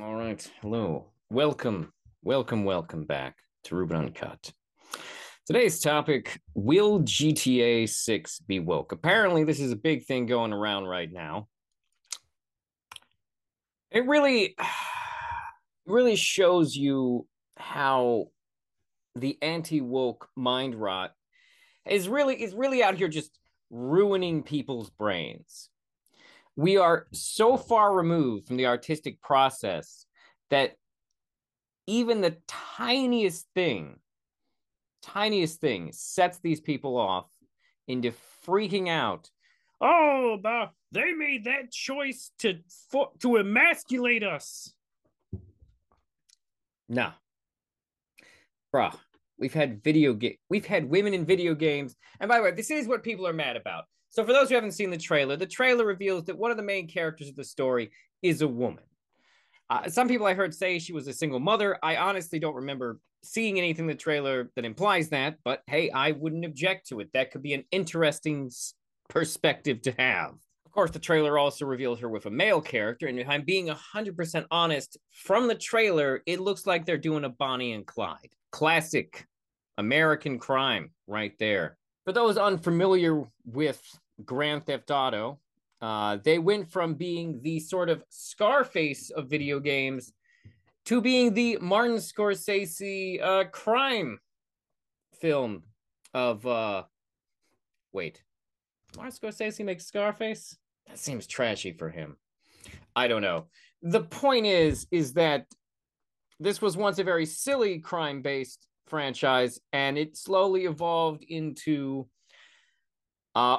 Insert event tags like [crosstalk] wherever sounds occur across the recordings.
All right. Hello. Welcome. Welcome. Welcome back to Ruben Uncut. Today's topic Will GTA 6 be woke? Apparently, this is a big thing going around right now. It really, [sighs] really shows you how the anti woke mind rot is really is really out here just ruining people's brains we are so far removed from the artistic process that even the tiniest thing, tiniest thing sets these people off into freaking out. Oh, the, they made that choice to to emasculate us. Nah, bruh. We've had video game. We've had women in video games. And by the way, this is what people are mad about. So, for those who haven't seen the trailer, the trailer reveals that one of the main characters of the story is a woman. Uh, some people I heard say she was a single mother. I honestly don't remember seeing anything in the trailer that implies that, but hey, I wouldn't object to it. That could be an interesting perspective to have. Of course, the trailer also reveals her with a male character, and if I'm being 100% honest, from the trailer, it looks like they're doing a Bonnie and Clyde. Classic American crime right there. For those unfamiliar with Grand Theft Auto, uh, they went from being the sort of Scarface of video games to being the Martin Scorsese uh, crime film of. Uh, wait, Martin Scorsese makes Scarface? That seems trashy for him. I don't know. The point is, is that this was once a very silly crime based franchise, and it slowly evolved into uh,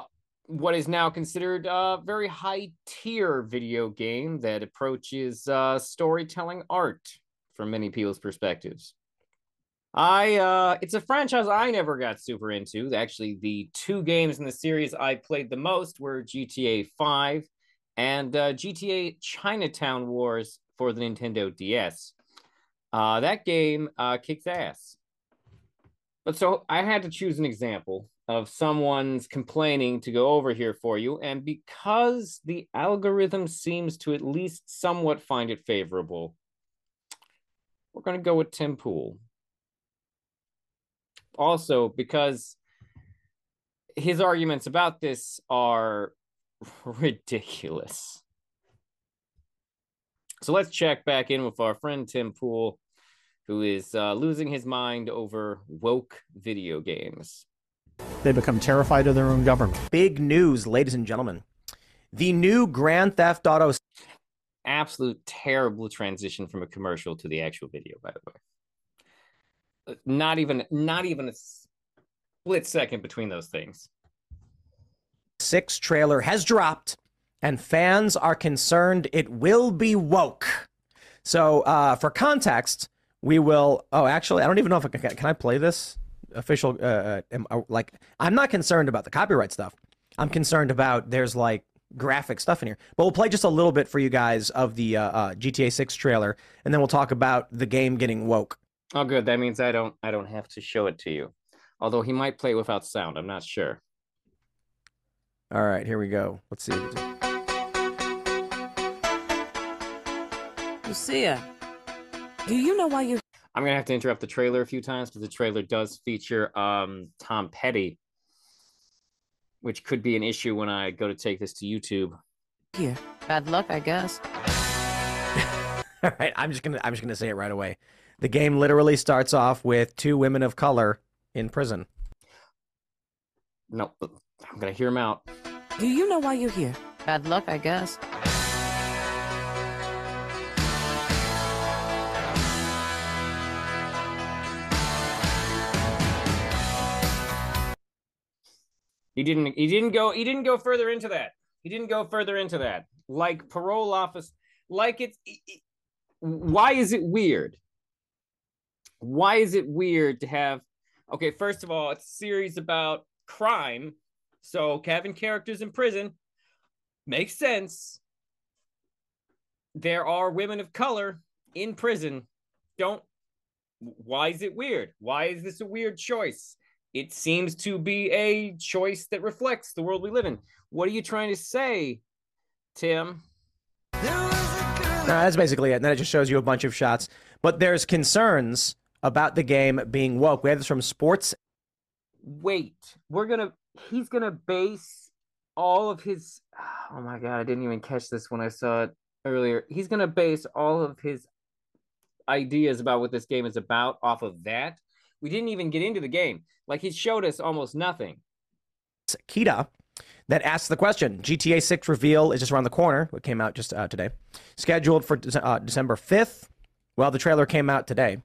what is now considered a very high tier video game that approaches uh, storytelling art from many people's perspectives. I uh it's a franchise I never got super into. Actually, the two games in the series I played the most were GTA 5 and uh, GTA Chinatown Wars for the Nintendo DS. Uh, that game uh, kicks ass. But so I had to choose an example of someone's complaining to go over here for you. And because the algorithm seems to at least somewhat find it favorable, we're going to go with Tim Pool. Also, because his arguments about this are [laughs] ridiculous. So let's check back in with our friend Tim Pool who is uh, losing his mind over woke video games. They become terrified of their own government. Big news, ladies and gentlemen. The new Grand Theft Auto. Absolute terrible transition from a commercial to the actual video, by the way. Uh, not even, not even a split second between those things. Six trailer has dropped, and fans are concerned it will be woke. So, uh, for context, we will. Oh, actually, I don't even know if I can. Can I play this official? Uh, uh am, uh, like, I'm not concerned about the copyright stuff. I'm concerned about there's like graphic stuff in here. But we'll play just a little bit for you guys of the uh, uh, GTA 6 trailer, and then we'll talk about the game getting woke. Oh, good. That means I don't. I don't have to show it to you. Although he might play without sound. I'm not sure. All right, here we go. Let's see. Lucia, do you know why you're? I'm gonna have to interrupt the trailer a few times because the trailer does feature um, Tom Petty, which could be an issue when I go to take this to YouTube. Here, bad luck, I guess. [laughs] All right, I'm just gonna I'm just gonna say it right away. The game literally starts off with two women of color in prison. No, I'm gonna hear him out. Do you know why you're here? Bad luck, I guess. He didn't. He didn't go. He didn't go further into that. He didn't go further into that. Like parole office. Like it's. It, why is it weird? Why is it weird to have? Okay, first of all, it's a series about crime. So Kevin characters in prison makes sense. There are women of color in prison. Don't. Why is it weird? Why is this a weird choice? It seems to be a choice that reflects the world we live in. What are you trying to say, Tim? that's basically it. And then it just shows you a bunch of shots. But there's concerns about the game being woke. We have this from Sports. Wait, we're gonna. He's gonna base all of his. [sighs] Oh my god, I didn't even catch this when I saw it earlier. He's gonna base all of his ideas about what this game is about off of that. We didn't even get into the game. Like he showed us almost nothing. Kita that asks the question GTA 6 reveal is just around the corner. What came out just uh, today. Scheduled for uh, December 5th. Well, the trailer came out today.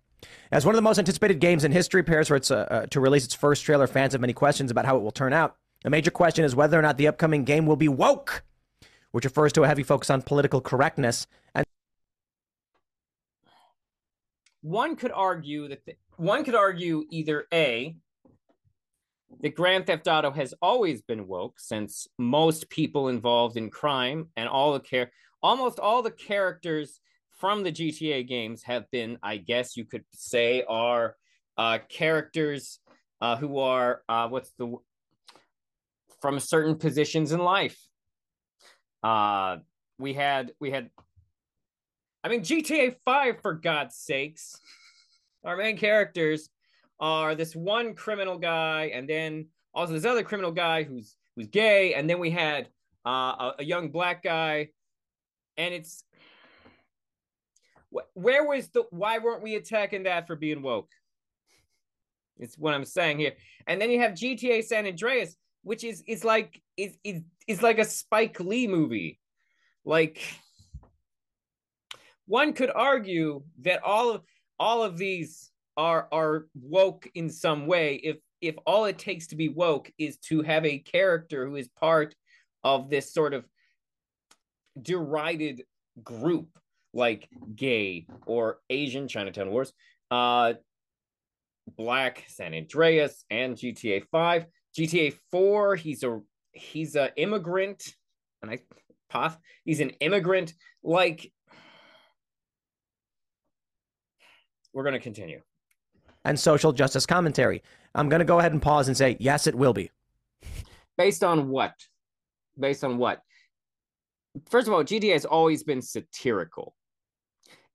As one of the most anticipated games in history prepares for its, uh, uh, to release its first trailer, fans have many questions about how it will turn out. A major question is whether or not the upcoming game will be woke, which refers to a heavy focus on political correctness. And one could argue that the, one could argue either a that Grand Theft Auto has always been woke since most people involved in crime and all the care almost all the characters from the GTA games have been, I guess you could say, are uh, characters uh, who are uh, what's the from certain positions in life. Uh, we had we had, I mean, GTA Five for God's sakes, our main characters are this one criminal guy, and then also this other criminal guy who's who's gay, and then we had uh, a, a young black guy, and it's where was the why weren't we attacking that for being woke? It's what I'm saying here. And then you have GTA San Andreas, which is is like is is, is like a Spike Lee movie. Like one could argue that all of all of these are are woke in some way if if all it takes to be woke is to have a character who is part of this sort of derided group like gay or Asian Chinatown Wars, uh, Black San Andreas and GTA 5. GTA 4, he's a he's a immigrant, and I path he's an immigrant. Like we're gonna continue. And social justice commentary. I'm gonna go ahead and pause and say, yes, it will be. Based on what? Based on what? First of all, GTA has always been satirical.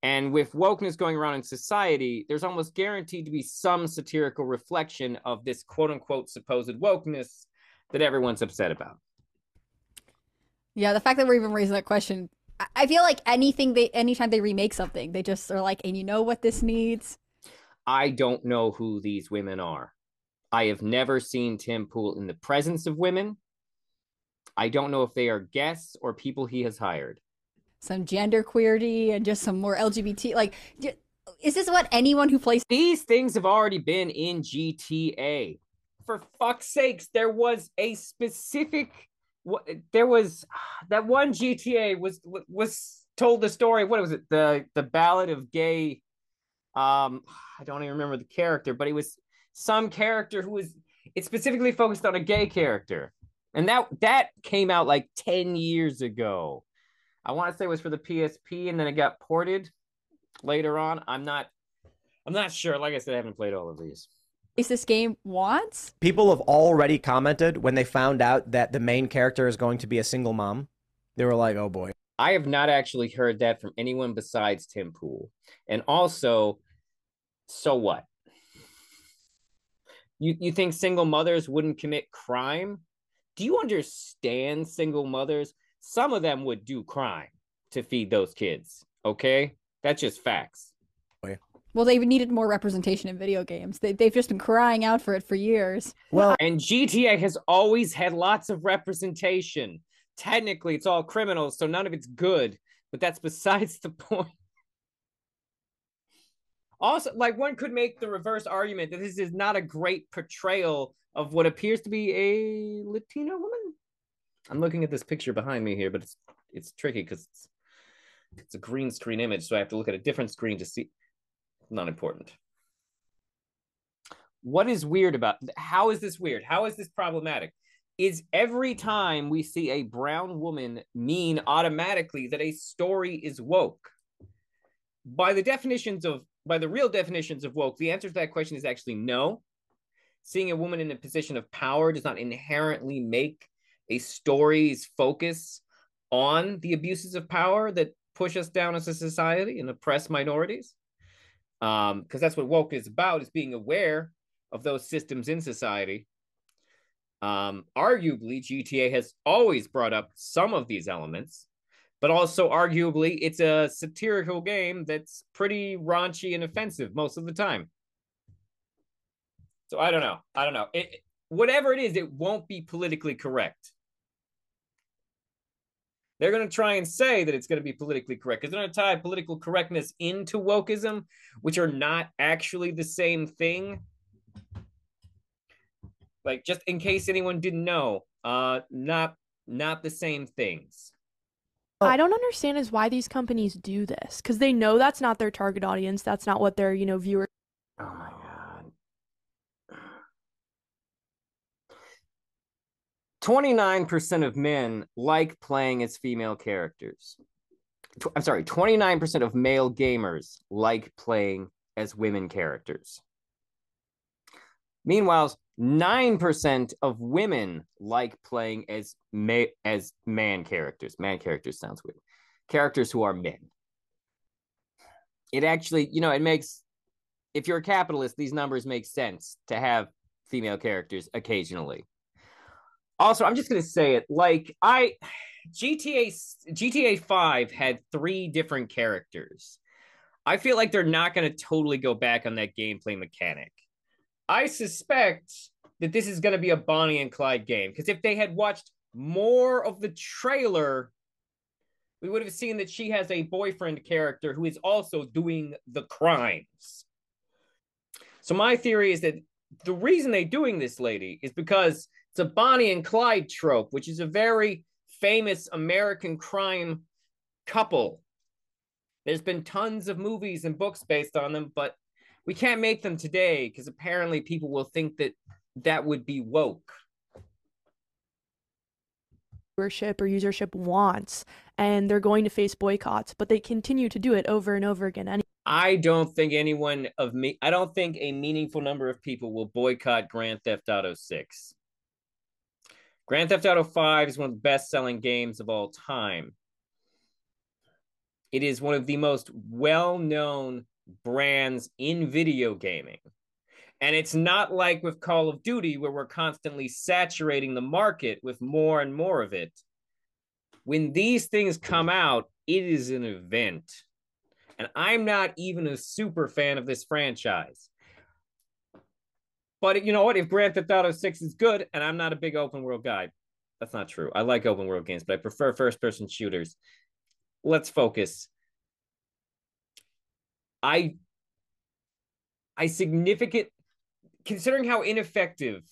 And with wokeness going around in society, there's almost guaranteed to be some satirical reflection of this quote unquote supposed wokeness that everyone's upset about. Yeah, the fact that we're even raising that question, I feel like anything they, anytime they remake something, they just are like, and you know what this needs? I don't know who these women are. I have never seen Tim Pool in the presence of women. I don't know if they are guests or people he has hired some gender queerty and just some more LGBT. Like, is this what anyone who plays these things have already been in GTA? For fuck's sakes, there was a specific. There was [sighs] that one GTA was was told the story. What was it? The the Ballad of Gay. Um, [sighs] I don't even remember the character, but it was some character who was. It specifically focused on a gay character, and that that came out like ten years ago. I want to say it was for the PSP, and then it got ported later on. I'm not, I'm not sure. Like I said, I haven't played all of these. Is this game wants? People have already commented when they found out that the main character is going to be a single mom. They were like, "Oh boy." I have not actually heard that from anyone besides Tim Pool. And also, so what? You you think single mothers wouldn't commit crime? Do you understand single mothers? some of them would do crime to feed those kids. Okay, that's just facts. Well, they needed more representation in video games. They, they've just been crying out for it for years. Well, and GTA has always had lots of representation. Technically, it's all criminals, so none of it's good, but that's besides the [laughs] point. Also, like one could make the reverse argument that this is not a great portrayal of what appears to be a Latina woman. I'm looking at this picture behind me here, but it's it's tricky because it's it's a green screen image, so I have to look at a different screen to see. Not important. What is weird about how is this weird? How is this problematic? Is every time we see a brown woman mean automatically that a story is woke? By the definitions of by the real definitions of woke, the answer to that question is actually no. Seeing a woman in a position of power does not inherently make a story's focus on the abuses of power that push us down as a society and oppress minorities. Um, because that's what woke is about, is being aware of those systems in society. Um, arguably, GTA has always brought up some of these elements, but also arguably it's a satirical game that's pretty raunchy and offensive most of the time. So I don't know. I don't know. It, whatever it is, it won't be politically correct. They're going to try and say that it's going to be politically correct because they're going to tie political correctness into wokeism, which are not actually the same thing. Like, just in case anyone didn't know, uh, not not the same things. I don't understand is why these companies do this because they know that's not their target audience. That's not what their you know viewers. Oh my god. 29% of men like playing as female characters. I'm sorry, 29% of male gamers like playing as women characters. Meanwhile, 9% of women like playing as ma- as man characters. Man characters sounds weird. Characters who are men. It actually, you know, it makes if you're a capitalist, these numbers make sense to have female characters occasionally. Also, I'm just gonna say it like I GTA GTA 5 had three different characters. I feel like they're not gonna totally go back on that gameplay mechanic. I suspect that this is gonna be a Bonnie and Clyde game because if they had watched more of the trailer, we would have seen that she has a boyfriend character who is also doing the crimes. So my theory is that the reason they're doing this lady is because a Bonnie and Clyde trope, which is a very famous American crime couple. There's been tons of movies and books based on them, but we can't make them today because apparently people will think that that would be woke. viewership or usership wants and they're going to face boycotts but they continue to do it over and over again Any- I don't think anyone of me, I don't think a meaningful number of people will boycott Grand Theft Auto 6. Grand Theft Auto 5 is one of the best selling games of all time. It is one of the most well known brands in video gaming. And it's not like with Call of Duty, where we're constantly saturating the market with more and more of it. When these things come out, it is an event. And I'm not even a super fan of this franchise. But you know what? If Grand Theft Auto 6 is good, and I'm not a big open world guy, that's not true. I like open world games, but I prefer first person shooters. Let's focus. I I significant considering how ineffective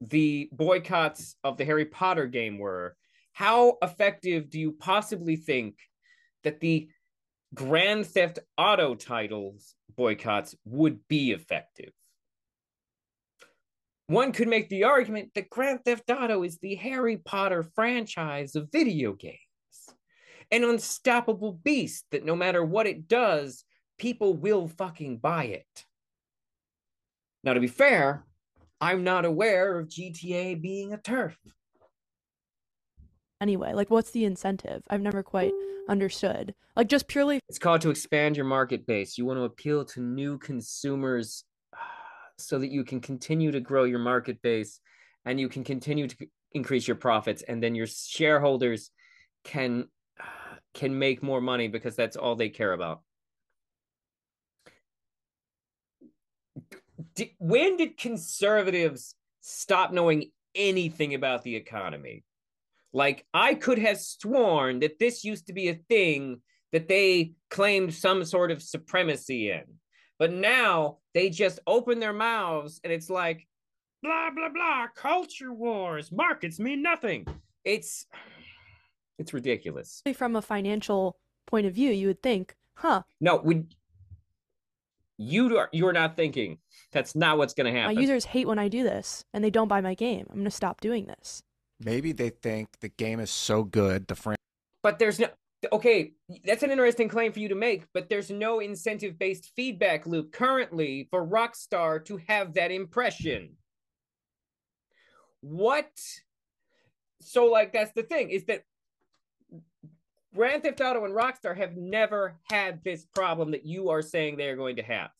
the boycotts of the Harry Potter game were, how effective do you possibly think that the Grand Theft Auto titles boycotts would be effective? One could make the argument that Grand Theft Auto is the Harry Potter franchise of video games, an unstoppable beast that no matter what it does, people will fucking buy it. Now, to be fair, I'm not aware of GTA being a TERF. anyway like what's the incentive i've never quite understood like just purely It's called to expand your market base. You want to appeal to new consumers so that you can continue to grow your market base and you can continue to increase your profits and then your shareholders can [sighs] can make more money because that's all they care about. When did conservatives stop knowing anything about the economy? Like I could have sworn that this used to be a thing that they claimed some sort of supremacy in. But now they just open their mouths and it's like blah blah blah culture wars markets mean nothing. It's it's ridiculous. from a financial point of view you would think huh No, we you are you're not thinking. That's not what's going to happen. my users hate when i do this and they don't buy my game i'm going to stop doing this Maybe they think the game is so good, the frame but there's no okay that's an interesting claim for you to make but there's no incentive based feedback loop currently for rockstar to have that impression what so like that's the thing is that Grand Theft Auto and Rockstar have never had this problem that you are saying they are going to have.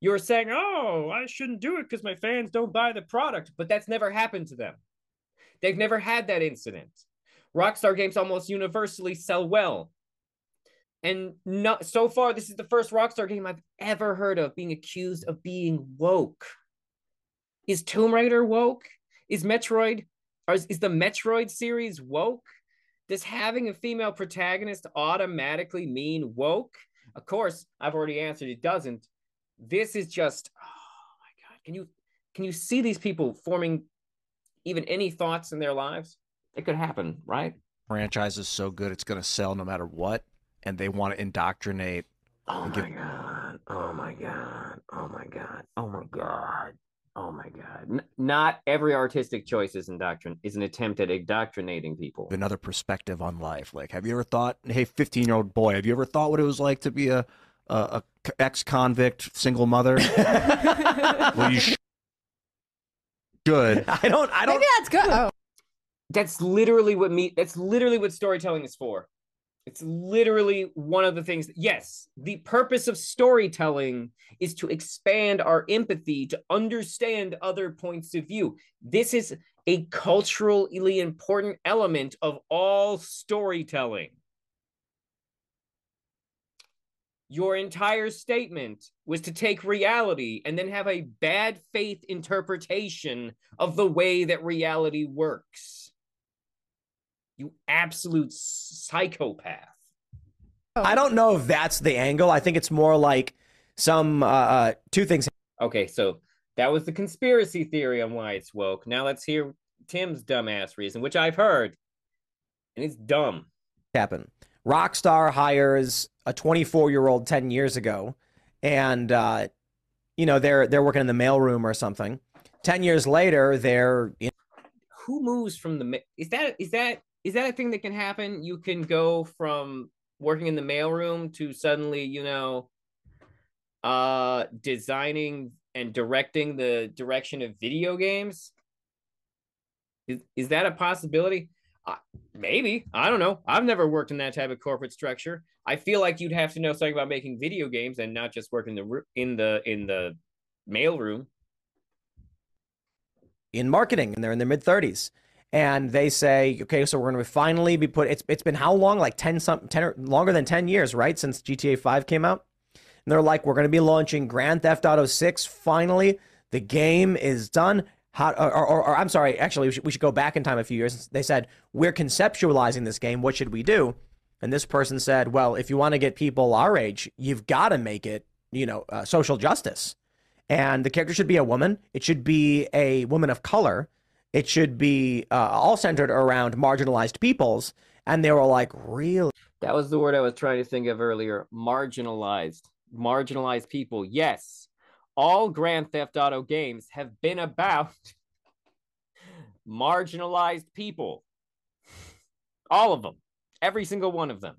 You're saying, oh, I shouldn't do it because my fans don't buy the product, but that's never happened to them. They've never had that incident. Rockstar games almost universally sell well. And not so far, this is the first Rockstar game I've ever heard of being accused of being woke. Is Tomb Raider woke? Is Metroid, is, is the Metroid series woke? Does having a female protagonist automatically mean woke? Of course, I've already answered it doesn't. This is just oh my god. Can you can you see these people forming even any thoughts in their lives? It could happen, right? Franchise is so good, it's going to sell no matter what, and they want to indoctrinate. Oh my give- god. Oh my god. Oh my god. Oh my god. Oh my god. N- not every artistic choice is indoctrin is an attempt at indoctrinating people. another perspective on life. Like, have you ever thought, hey, 15 year old boy, have you ever thought what it was like to be a, a, a ex convict single mother? [laughs] well, you sh- should. [laughs] I don't. I don't. Maybe that's good. Oh. That's literally what me that's literally what storytelling is for. It's literally one of the things. Yes, the purpose of storytelling is to expand our empathy, to understand other points of view. This is a culturally important element of all storytelling. Your entire statement was to take reality and then have a bad faith interpretation of the way that reality works. You absolute psychopath. I don't know if that's the angle. I think it's more like some uh, uh, two things Okay, so that was the conspiracy theory on why it's woke. Now let's hear Tim's dumbass reason, which I've heard, and it's dumb. happen. Rockstar hires a 24 year old 10 years ago, and uh, you know they're they're working in the mailroom or something. 10 years later, they're in Who moves from the? Is that is that is that a thing that can happen? You can go from working in the mailroom to suddenly, you know, uh, designing and directing the direction of video games. Is is that a possibility? Uh, maybe I don't know. I've never worked in that type of corporate structure. I feel like you'd have to know something about making video games and not just work in the in the in the mailroom. in marketing and they're in their mid 30s and they say okay so we're going to finally be put it's it's been how long? Like 10 some 10 or longer than 10 years right since GTA 5 came out? And they're like we're going to be launching Grand Theft Auto 6 finally. The game is done. How or, or, or I'm sorry actually we should, we should go back in time a few years. They said we're conceptualizing this game. What should we do? And this person said well if you want to get people our age you've got to make it you know uh, social justice. And the character should be a woman. It should be a woman of color. It should be uh, all centered around marginalized peoples. And they were like, really? That was the word I was trying to think of earlier. Marginalized. Marginalized people. Yes. All Grand Theft Auto games have been about [laughs] marginalized people. All of them. Every single one of them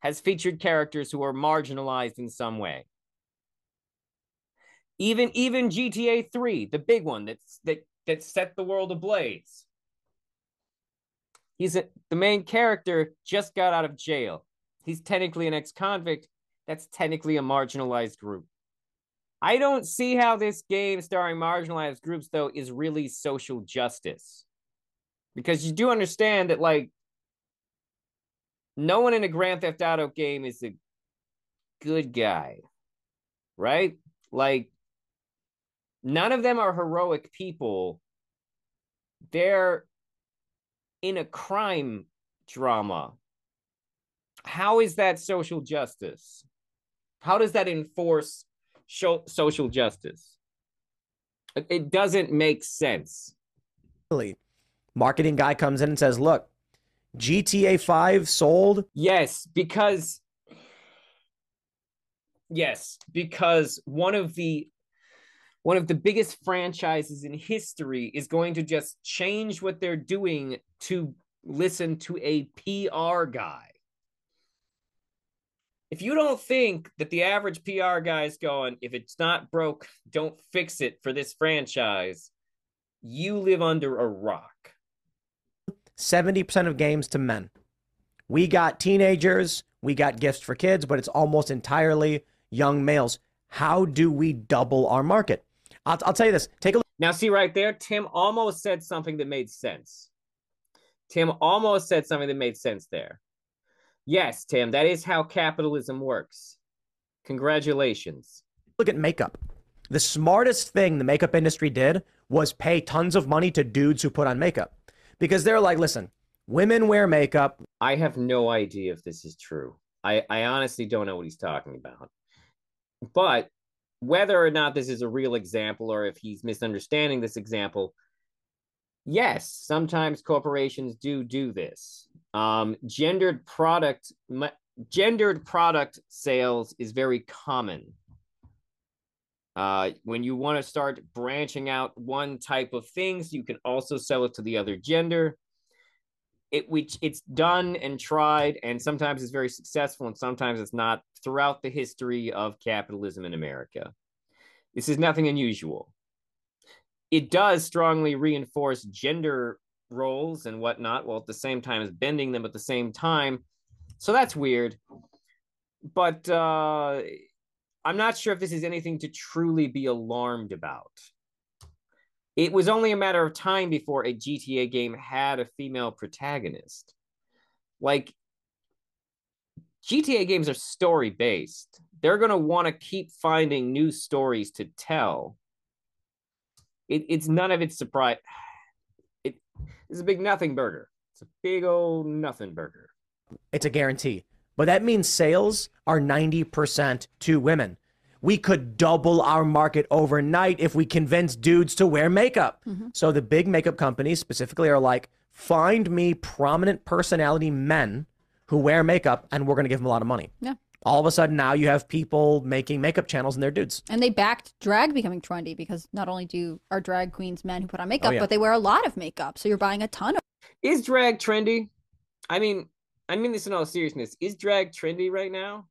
has featured characters who are marginalized in some way. Even even GTA 3, the big one that's that that set the world ablaze. He's a, the main character just got out of jail. He's technically an ex-convict. That's technically a marginalized group. I don't see how this game starring marginalized groups though is really social justice. Because you do understand that like no one in a Grand Theft Auto game is a good guy. Right? Like none of them are heroic people. They're in a crime drama. How is that social justice? How does that enforce social justice? It- It doesn't make sense. Marketing guy comes in and says, look, GTA 5 sold. Yes, because yes, because one of the one of the biggest franchises in history is going to just change what they're doing to listen to a PR guy. If you don't think that the average PR guy is going, if it's not broke, don't fix it for this franchise, you live under a rock. 70% of games to men. We got teenagers, we got gifts for kids, but it's almost entirely young males. How do we double our market? I'll, I'll tell you this. Take a look. Now, see right there, Tim almost said something that made sense. Tim almost said something that made sense there. Yes, Tim, that is how capitalism works. Congratulations. Look at makeup. The smartest thing the makeup industry did was pay tons of money to dudes who put on makeup because they're like, listen, women wear makeup. I have no idea if this is true. I, I honestly don't know what he's talking about. But whether or not this is a real example or if he's misunderstanding this example, yes, sometimes corporations do do this. Um, gendered product gendered product sales is very common. Uh, when you want to start branching out one type of things, you can also sell it to the other gender. It which it's done and tried, and sometimes it's very successful, and sometimes it's not. Throughout the history of capitalism in America, this is nothing unusual. It does strongly reinforce gender roles and whatnot, while at the same time as bending them at the same time. So that's weird. But uh, I'm not sure if this is anything to truly be alarmed about. It was only a matter of time before a GTA game had a female protagonist. Like, GTA games are story based. They're going to want to keep finding new stories to tell. It, it's none of its surprise. It, it's a big nothing burger. It's a big old nothing burger. It's a guarantee. But that means sales are 90% to women. We could double our market overnight if we convince dudes to wear makeup. Mm-hmm. So the big makeup companies specifically are like, find me prominent personality men who wear makeup and we're going to give them a lot of money. Yeah. All of a sudden now you have people making makeup channels and they're dudes. And they backed drag becoming trendy because not only do our drag queens men who put on makeup, oh, yeah. but they wear a lot of makeup. So you're buying a ton of Is drag trendy? I mean, I mean this in all seriousness. Is drag trendy right now?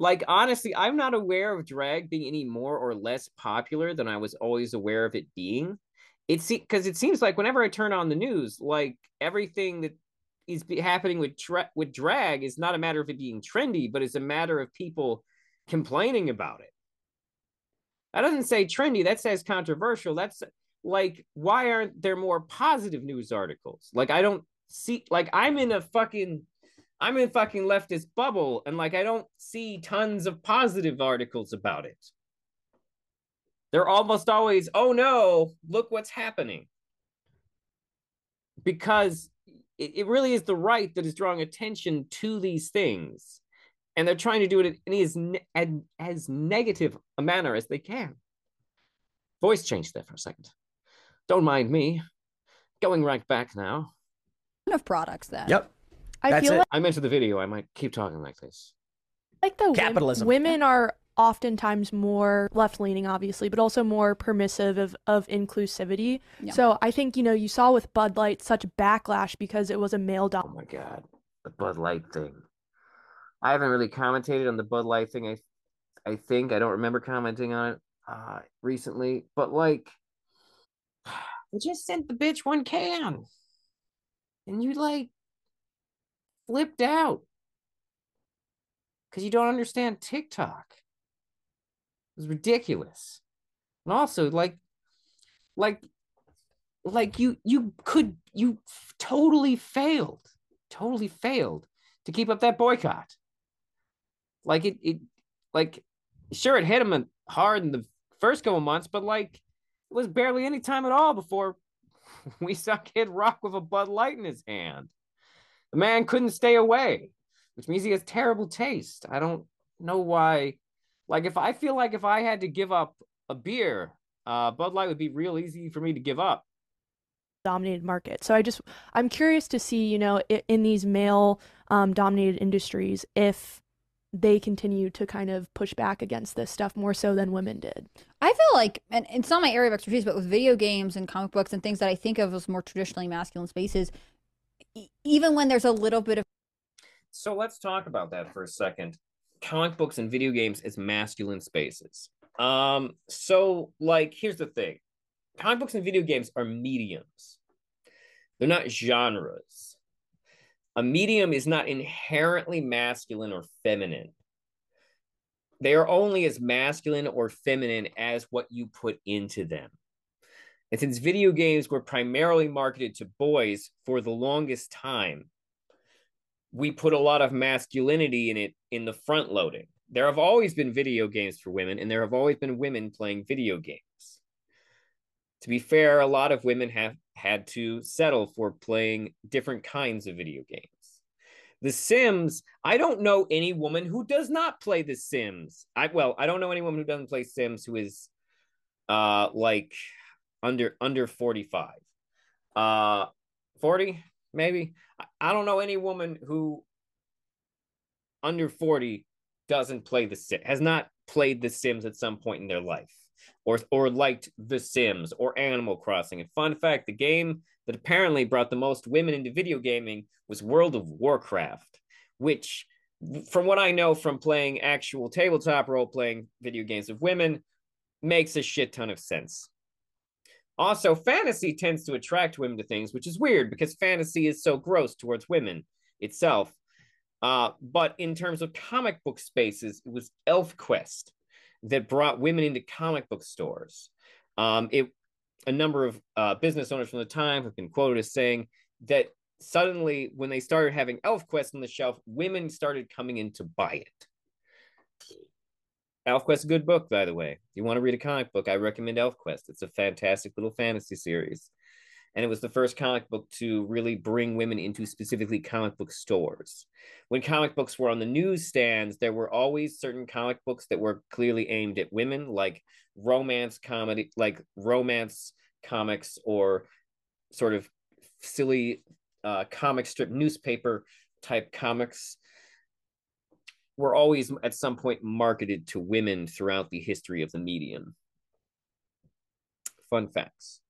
Like honestly, I'm not aware of drag being any more or less popular than I was always aware of it being. It's because it seems like whenever I turn on the news, like everything that is happening with tra- with drag is not a matter of it being trendy, but it's a matter of people complaining about it. That doesn't say trendy. That says controversial. That's like why aren't there more positive news articles? Like I don't see like I'm in a fucking I'm in fucking leftist bubble and like I don't see tons of positive articles about it. They're almost always, oh no, look what's happening. Because it, it really is the right that is drawing attention to these things. And they're trying to do it in as, ne- as negative a manner as they can. Voice changed there for a second. Don't mind me. Going right back now of products then. Yep. I That's feel it. like I mentioned the video. I might keep talking like this. like the Capitalism. women are oftentimes more left leaning obviously but also more permissive of, of inclusivity yeah. so i think you know you saw with bud light such backlash because it was a male dom- oh my god the bud light thing i haven't really commented on the bud light thing i i think i don't remember commenting on it uh recently but like [sighs] they just sent the bitch one can and you like flipped out because you don't understand TikTok. It was ridiculous. And also, like, like, like you you could you totally failed, totally failed to keep up that boycott. Like it, it like sure it hit him hard in the first couple months, but like it was barely any time at all before [laughs] we saw Kid Rock with a Bud Light in his hand. The man couldn't stay away, which means he has terrible taste. I don't know why. Like, if I feel like if I had to give up a beer, uh, Bud Light would be real easy for me to give up. Dominated market. So I just, I'm curious to see, you know, in, in these male um, dominated industries, if they continue to kind of push back against this stuff more so than women did. I feel like, and it's not my area of expertise, but with video games and comic books and things that I think of as more traditionally masculine spaces, even when there's a little bit of. So let's talk about that for a second. Comic books and video games as masculine spaces. Um, so like, here's the thing: comic books and video games are mediums. They're not genres. A medium is not inherently masculine or feminine. They are only as masculine or feminine as what you put into them. And since video games were primarily marketed to boys for the longest time, we put a lot of masculinity in it in the front loading. There have always been video games for women, and there have always been women playing video games. To be fair, a lot of women have had to settle for playing different kinds of video games. The Sims, I don't know any woman who does not play The Sims. I well, I don't know any woman who doesn't play Sims who is uh like under under 45. Uh 40 maybe. I don't know any woman who under 40 doesn't play the Sims, has not played The Sims at some point in their life or or liked The Sims or Animal Crossing. And fun fact, the game that apparently brought the most women into video gaming was World of Warcraft, which from what I know from playing actual tabletop role playing video games of women makes a shit ton of sense. Also, fantasy tends to attract women to things, which is weird because fantasy is so gross towards women itself. Uh, but in terms of comic book spaces, it was ElfQuest that brought women into comic book stores. Um, it a number of uh, business owners from the time have been quoted as saying that suddenly, when they started having ElfQuest on the shelf, women started coming in to buy it. ElfQuest, is a good book, by the way. If you want to read a comic book, I recommend ElfQuest. It's a fantastic little fantasy series. And it was the first comic book to really bring women into specifically comic book stores. When comic books were on the newsstands, there were always certain comic books that were clearly aimed at women, like romance comedy, like romance comics or sort of silly uh, comic strip newspaper type comics were always at some point marketed to women throughout the history of the medium. Fun facts.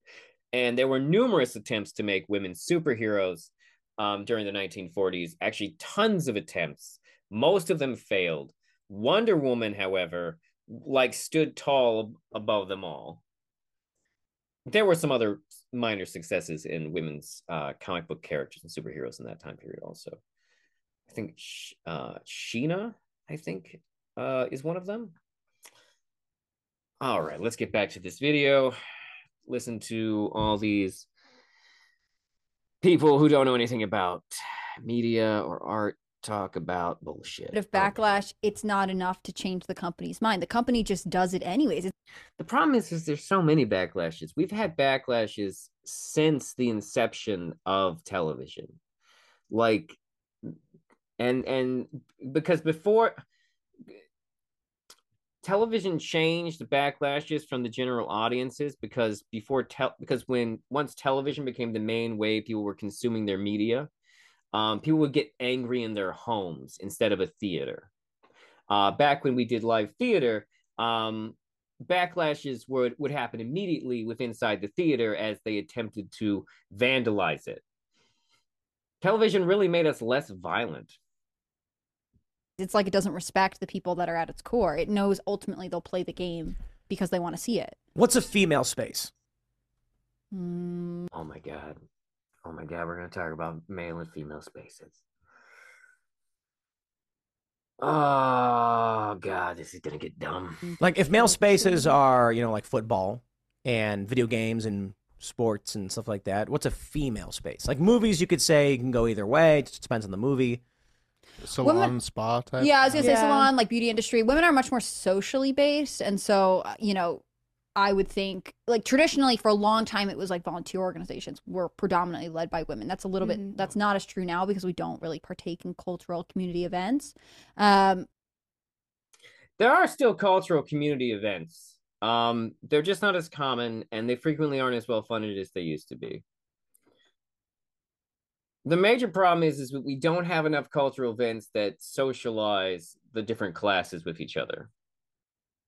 And there were numerous attempts to make women superheroes um, during the 1940s, actually, tons of attempts. Most of them failed. Wonder Woman, however, like stood tall above them all. There were some other minor successes in women's uh, comic book characters and superheroes in that time period, also. I think uh, Sheena, I think, uh, is one of them. All right, let's get back to this video. Listen to all these people who don't know anything about media or art talk about bullshit. But if backlash, it's not enough to change the company's mind. The company just does it anyways. The problem is, is there's so many backlashes. We've had backlashes since the inception of television. Like and and because before television changed the backlashes from the general audiences because before tel because when once television became the main way people were consuming their media um, people would get angry in their homes instead of a theater. Uh, back when we did live theater um, backlashes would would happen immediately with inside the theater as they attempted to vandalize it. Television really made us less violent it's like it doesn't respect the people that are at its core. It knows ultimately they'll play the game because they want to see it. What's a female space? Mm. Oh my god. Oh my god, we're going to talk about male and female spaces. Oh god, this is going to get dumb. Like if male spaces are, you know, like football and video games and sports and stuff like that, what's a female space? Like movies you could say you can go either way, it just depends on the movie salon Women, spa type. Yeah, I was gonna say salon, like beauty industry. Women are much more socially based, and so uh, you know, I would think like traditionally for a long time it was like volunteer organizations were predominantly led by women. That's a little mm-hmm. bit that's not as true now because we don't really partake in cultural community events. Um, there are still cultural community events. Um, they're just not as common, and they frequently aren't as well funded as they used to be the major problem is is that we don't have enough cultural events that socialize the different classes with each other.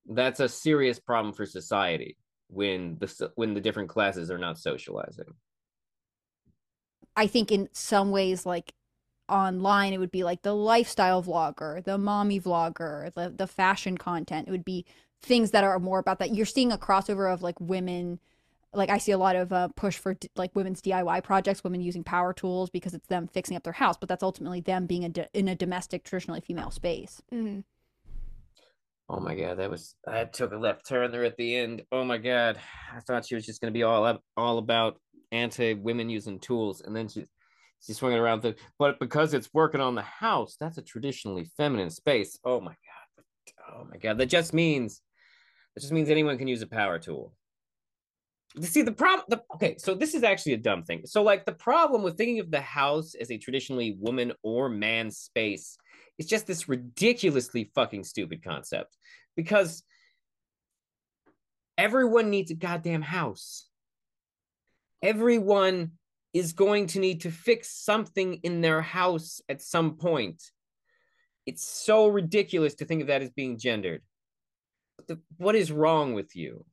That's a serious problem for society when the when the different classes are not socializing. I think in some ways like online it would be like the lifestyle vlogger the mommy vlogger the the fashion content. It would be things that are more about that. You're seeing a crossover of like women like I see a lot of uh, push for d- like women's DIY projects, women using power tools because it's them fixing up their house, but that's ultimately them being a d- in a domestic, traditionally female space. Mm-hmm. Oh my god, that was I took a left turn there at the end. Oh my god, I thought she was just gonna be all up, all about anti women using tools, and then she she swung it around the. But because it's working on the house, that's a traditionally feminine space. Oh my god, oh my god, that just means that just means anyone can use a power tool. See the problem. The, okay, so this is actually a dumb thing. So like the problem with thinking of the house as a traditionally woman or man space is just this ridiculously fucking stupid concept because everyone needs a goddamn house. Everyone is going to need to fix something in their house at some point. It's so ridiculous to think of that as being gendered. What is wrong with you?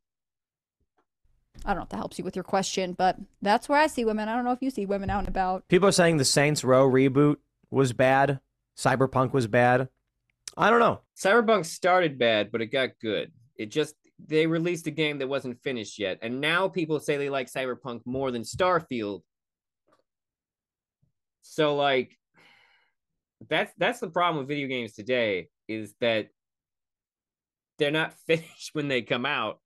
I don't know if that helps you with your question, but that's where I see women. I don't know if you see women out and about. People are saying the Saints Row reboot was bad. Cyberpunk was bad. I don't know. Cyberpunk started bad, but it got good. It just they released a game that wasn't finished yet, and now people say they like Cyberpunk more than Starfield. So like that's that's the problem with video games today is that they're not [laughs] finished when they come out.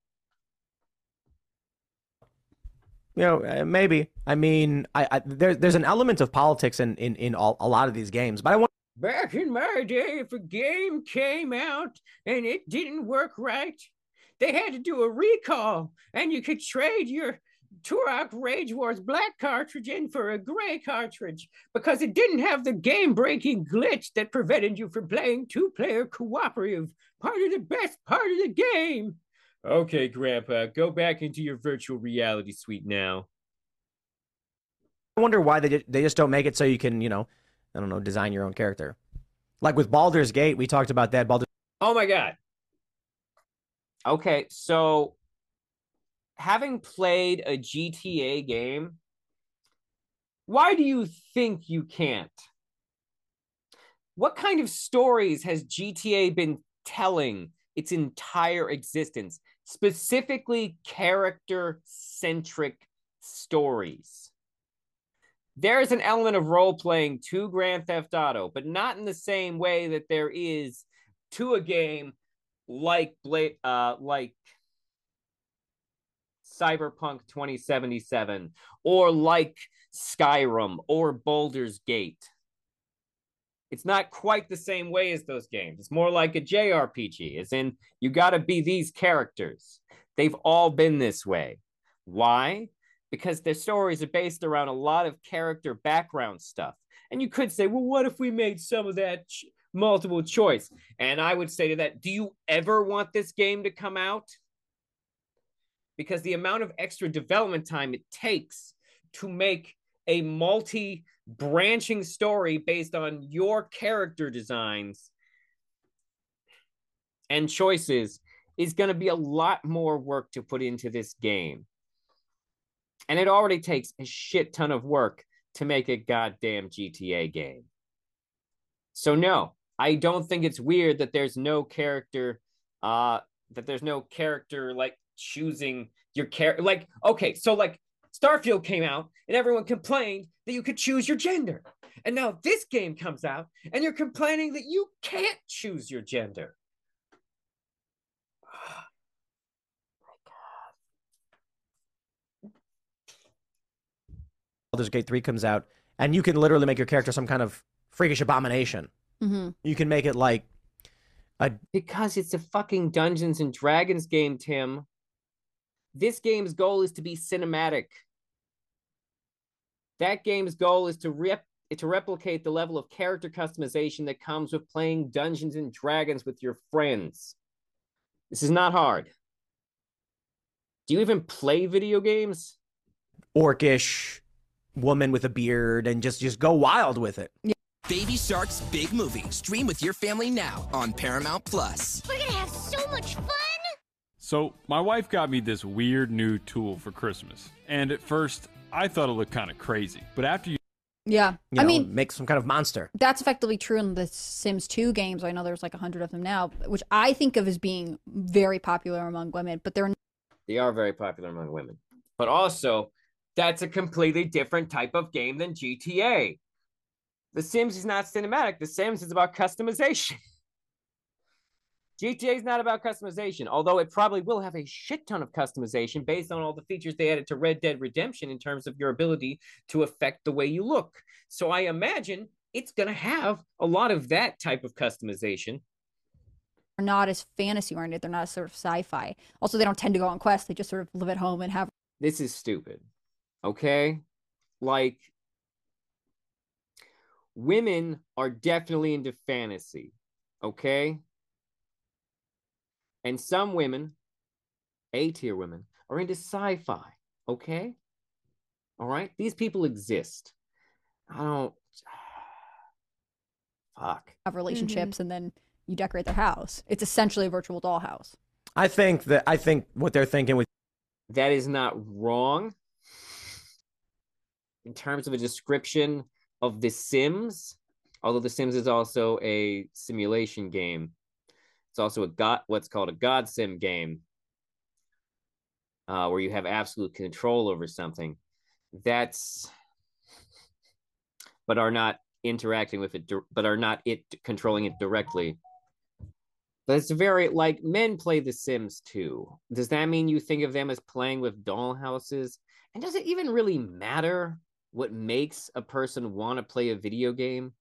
You know, uh, maybe. I mean, I, I there's there's an element of politics in in in all, a lot of these games, but I want Back in my day, if a game came out and it didn't work right, they had to do a recall, and you could trade your Turok Rage Wars black cartridge in for a gray cartridge because it didn't have the game breaking glitch that prevented you from playing two player cooperative, part of the best part of the game. Okay, Grandpa, go back into your virtual reality suite now. I wonder why they they just don't make it so you can, you know, I don't know, design your own character. Like with Baldur's Gate, we talked about that. Baldur's Oh my god. Okay, so having played a GTA game, why do you think you can't? What kind of stories has GTA been telling its entire existence? Specifically, character centric stories there's an element of role playing to Grand Theft Auto, but not in the same way that there is to a game like uh, like Cyberpunk 2077 or like Skyrim or Baldur's Gate. It's not quite the same way as those games. It's more like a JRPG, as in you got to be these characters. They've all been this way. Why? because their stories are based around a lot of character background stuff. And you could say, well, what if we made some of that ch- multiple choice? And I would say to that, do you ever want this game to come out? Because the amount of extra development time it takes to make a multi branching story based on your character designs and choices is going to be a lot more work to put into this game. And it already takes a shit ton of work to make a goddamn GTA game. So no, I don't think it's weird that there's no character uh that there's no character like choosing your character like okay, so like Starfield came out and everyone complained that you could choose your gender. And now this game comes out and you're complaining that you can't choose your gender. [sighs] Baldur's Gate 3 comes out, and you can literally make your character some kind of freakish abomination. Mm-hmm. You can make it like a. Because it's a fucking Dungeons and Dragons game, Tim. This game's goal is to be cinematic. That game's goal is to rep to replicate the level of character customization that comes with playing Dungeons and Dragons with your friends. This is not hard. Do you even play video games? Orcish, woman with a beard and just just go wild with it. Yeah. Baby Shark's big movie. Stream with your family now on Paramount Plus. We're gonna have so much fun. So, my wife got me this weird new tool for Christmas. And at first, I thought it looked kind of crazy. But after you yeah, you I know, mean, make some kind of monster. That's effectively true in the Sims 2 games. I know there's like a hundred of them now, which I think of as being very popular among women, but they're they are very popular among women. But also, that's a completely different type of game than GTA. The Sims is not cinematic. The Sims is about customization. [laughs] GTA is not about customization, although it probably will have a shit ton of customization based on all the features they added to Red Dead Redemption in terms of your ability to affect the way you look. So I imagine it's going to have a lot of that type of customization. They're not as fantasy oriented. They're not sort of sci-fi. Also, they don't tend to go on quests. They just sort of live at home and have. This is stupid. Okay, like women are definitely into fantasy. Okay, and some women, A tier women, are into sci-fi. Okay, all right. These people exist. I don't. [sighs] Fuck. Have relationships, mm-hmm. and then you decorate their house. It's essentially a virtual dollhouse. I think that I think what they're thinking with that is not wrong. In terms of a description of The Sims, although The Sims is also a simulation game, it's also a what's called a God Sim game, uh, where you have absolute control over something. That's but are not interacting with it, but are not it controlling it directly. But it's very like men play The Sims too. Does that mean you think of them as playing with doll houses? And does it even really matter what makes a person want to play a video game?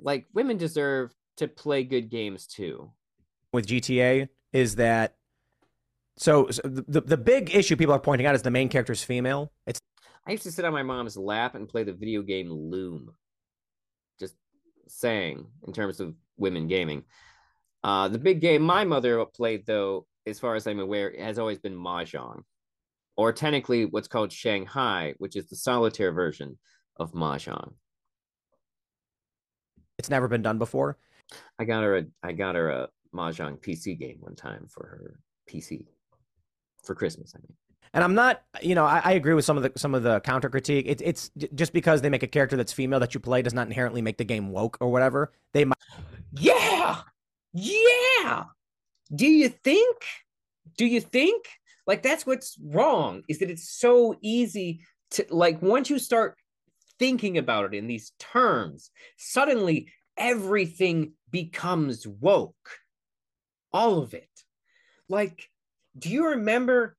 Like women deserve to play good games too. With GTA is that so, so the the big issue people are pointing out is the main character is female. It's I used to sit on my mom's lap and play the video game Loom. Just saying in terms of women gaming. Uh, the big game my mother played, though, as far as I'm aware, has always been Mahjong, or technically what's called Shanghai, which is the solitaire version of Mahjong. It's never been done before. I got her a I got her a Mahjong PC game one time for her PC for Christmas. I mean. And I'm not, you know, I, I, agree with some of the some of the counter critique. It, it's just because they make a character that's female that you play does not inherently make the game woke or whatever. They might. Yeah, yeah. Do you think? Do you think? Like that's what's wrong is that it's so easy to like once you start thinking about it in these terms, suddenly everything becomes woke. All of it. Like, do you remember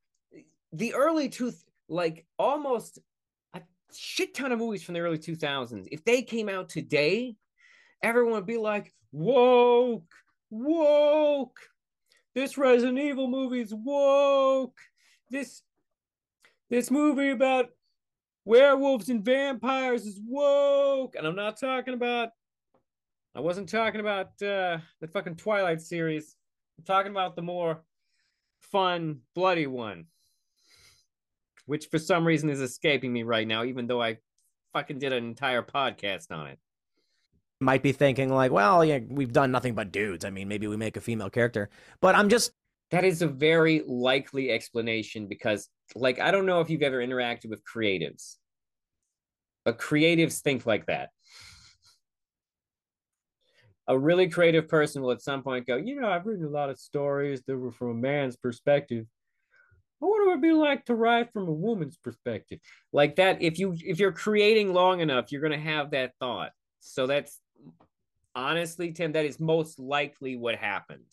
the early two like almost a shit ton of movies from the early 2000s? If they came out today, everyone would be like, woke, woke. This Resident Evil movie's woke. This this movie about werewolves and vampires is woke. And I'm not talking about I wasn't talking about uh the fucking Twilight series. I'm talking about the more fun, bloody one. Which for some reason is escaping me right now, even though I fucking did an entire podcast on it might be thinking like, well, yeah, we've done nothing but dudes. I mean, maybe we make a female character. But I'm just that is a very likely explanation because like I don't know if you've ever interacted with creatives. But creatives think like that. A really creative person will at some point go, you know, I've written a lot of stories that were from a man's perspective. Wonder what it'd be like to write from a woman's perspective. Like that, if you if you're creating long enough, you're gonna have that thought. So that's honestly, Tim, that is most likely what happened.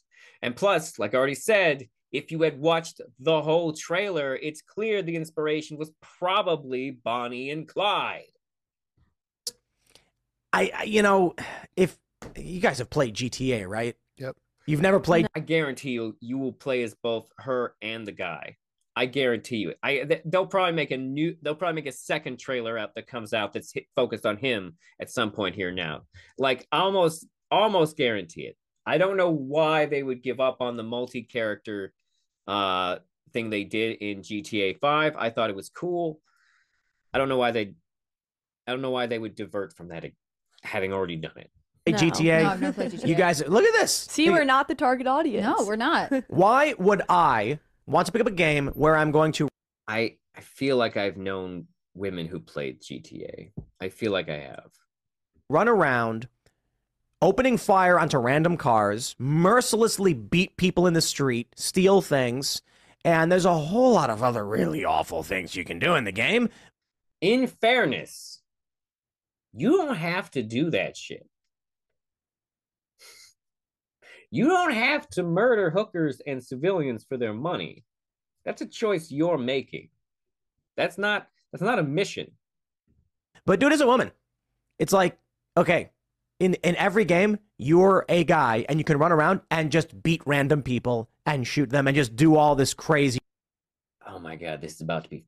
And plus, like I already said, if you had watched the whole trailer, it's clear the inspiration was probably Bonnie and Clyde. I, you know, if you guys have played GTA, right? Yep. You've never played. I guarantee you, you will play as both her and the guy. I guarantee you. I they'll probably make a new. They'll probably make a second trailer out that comes out that's hit, focused on him at some point here now. Like almost, almost guarantee it. I don't know why they would give up on the multi-character uh thing they did in GTA 5. I thought it was cool. I don't know why they I don't know why they would divert from that having already done it. No. GTA. No, GTA. You guys look at this. See, we're not the target audience. No, we're not. [laughs] why would I want to pick up a game where I'm going to. I I feel like I've known women who played GTA. I feel like I have. Run around, opening fire onto random cars, mercilessly beat people in the street, steal things, And there's a whole lot of other really awful things you can do in the game. In fairness, you don't have to do that shit. You don't have to murder hookers and civilians for their money. That's a choice you're making. That's not that's not a mission. But do it as a woman. It's like, okay, in in every game, you're a guy and you can run around and just beat random people and shoot them and just do all this crazy Oh my god, this is about to be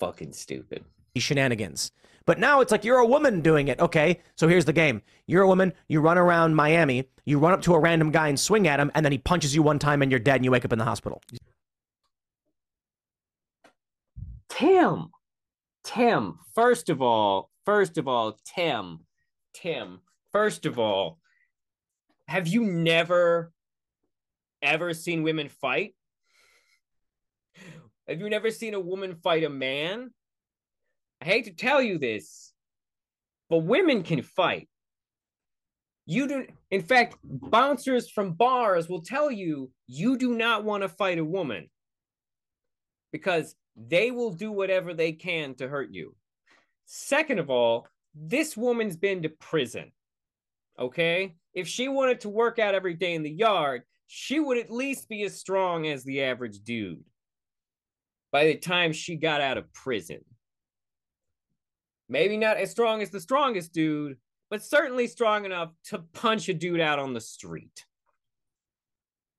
fucking stupid. Shenanigans. But now it's like you're a woman doing it. Okay, so here's the game. You're a woman, you run around Miami, you run up to a random guy and swing at him, and then he punches you one time and you're dead and you wake up in the hospital. Tim, Tim, first of all, first of all, Tim, Tim, first of all, have you never ever seen women fight? Have you never seen a woman fight a man? I hate to tell you this, but women can fight. You do, in fact, bouncers from bars will tell you you do not want to fight a woman because they will do whatever they can to hurt you. Second of all, this woman's been to prison. Okay? If she wanted to work out every day in the yard, she would at least be as strong as the average dude by the time she got out of prison. Maybe not as strong as the strongest dude, but certainly strong enough to punch a dude out on the street.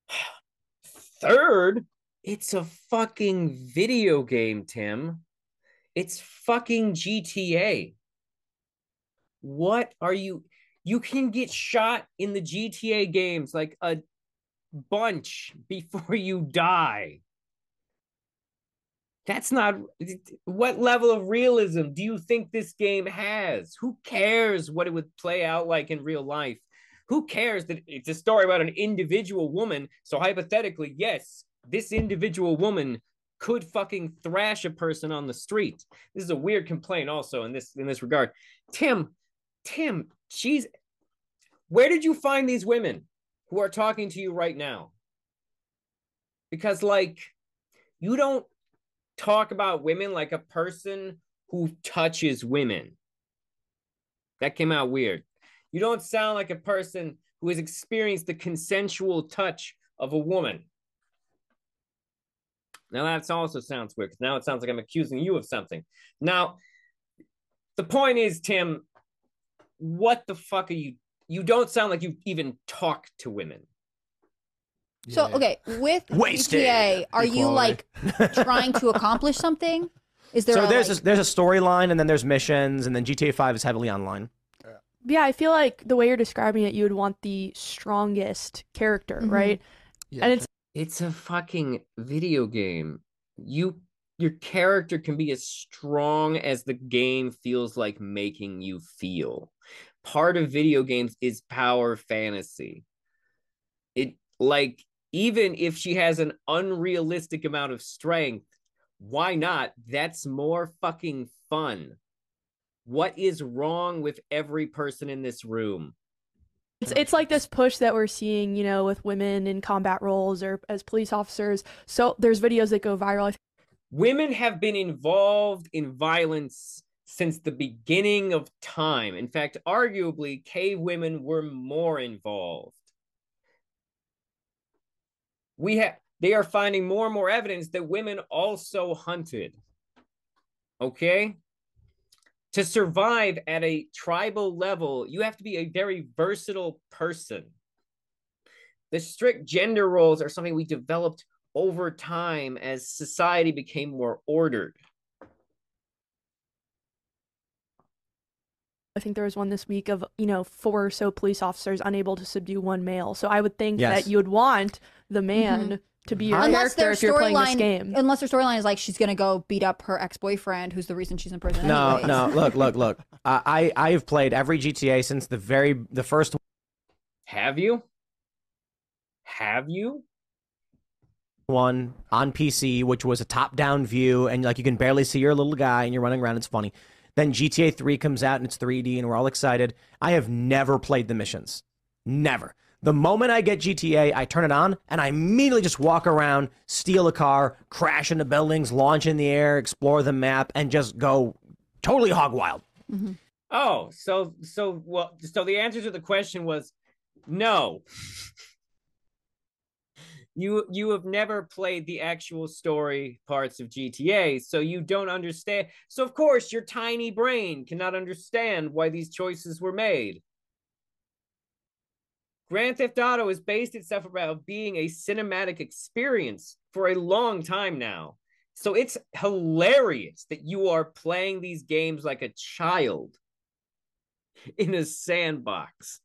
[sighs] Third, it's a fucking video game, Tim. It's fucking GTA. What are you? You can get shot in the GTA games like a bunch before you die. That's not what level of realism do you think this game has? Who cares what it would play out like in real life? Who cares that it's a story about an individual woman? So hypothetically, yes, this individual woman could fucking thrash a person on the street. This is a weird complaint also in this in this regard. Tim, Tim, she's where did you find these women who are talking to you right now? Because like you don't talk about women like a person who touches women. That came out weird. You don't sound like a person who has experienced the consensual touch of a woman. Now that also sounds weird. Now it sounds like I'm accusing you of something. Now, the point is, Tim, what the fuck are you? You don't sound like you even talk to women. So okay, with Wasted. GTA, are you like trying to [laughs] accomplish something? Is there so a, there's like, a, there's a storyline and then there's missions and then GTA 5 is heavily online. Yeah, I feel like the way you're describing it, you would want the strongest character, Mhm. right? And it's It's a fucking video game. You your character can be as strong as the game feels like making you feel. Part of video games is power fantasy. It like even if she has an unrealistic amount of strength, why not? That's more fucking fun. What is wrong with every person in this room? It's, it's like this push that we're seeing, you know, with women in combat roles or as police officers. So there's videos that go viral. Women have been involved in violence since the beginning of time. In fact, arguably, cave women were more involved. We have they are finding more and more evidence that women also hunted. Okay? To survive at a tribal level, you have to be a very versatile person. The strict gender roles are something we developed over time as society became more ordered. I think there was one this week of, you know, four or so police officers unable to subdue one male. So I would think Yes. that you would want the man mm-hmm. to be your unless character their if you're playing this storyline, game. unless their storyline is like she's gonna go beat up her ex boyfriend, who's the reason she's in prison. No, anyways. no, look, look, look. I I have played every GTA since the very the first Have you? Have you? one on PC, which was a top-down view, and like you can barely see your little guy, and you're running around. It's funny. Then GTA 3 comes out and it's 3D, and we're all excited. I have never played the missions. Never. The moment I get GTA, I turn it on and I immediately just walk around, steal a car, crash into buildings, launch in the air, explore the map, and just go totally hog wild. Mm-hmm. Oh, so so well, so the answer to the question was no. [laughs] you you have never played the actual story parts of GTA, so you don't understand. So of course, your tiny brain cannot understand why these choices were made. Grand Theft Auto has based itself around being a cinematic experience for a long time now. So it's hilarious that you are playing these games like a child in a sandbox.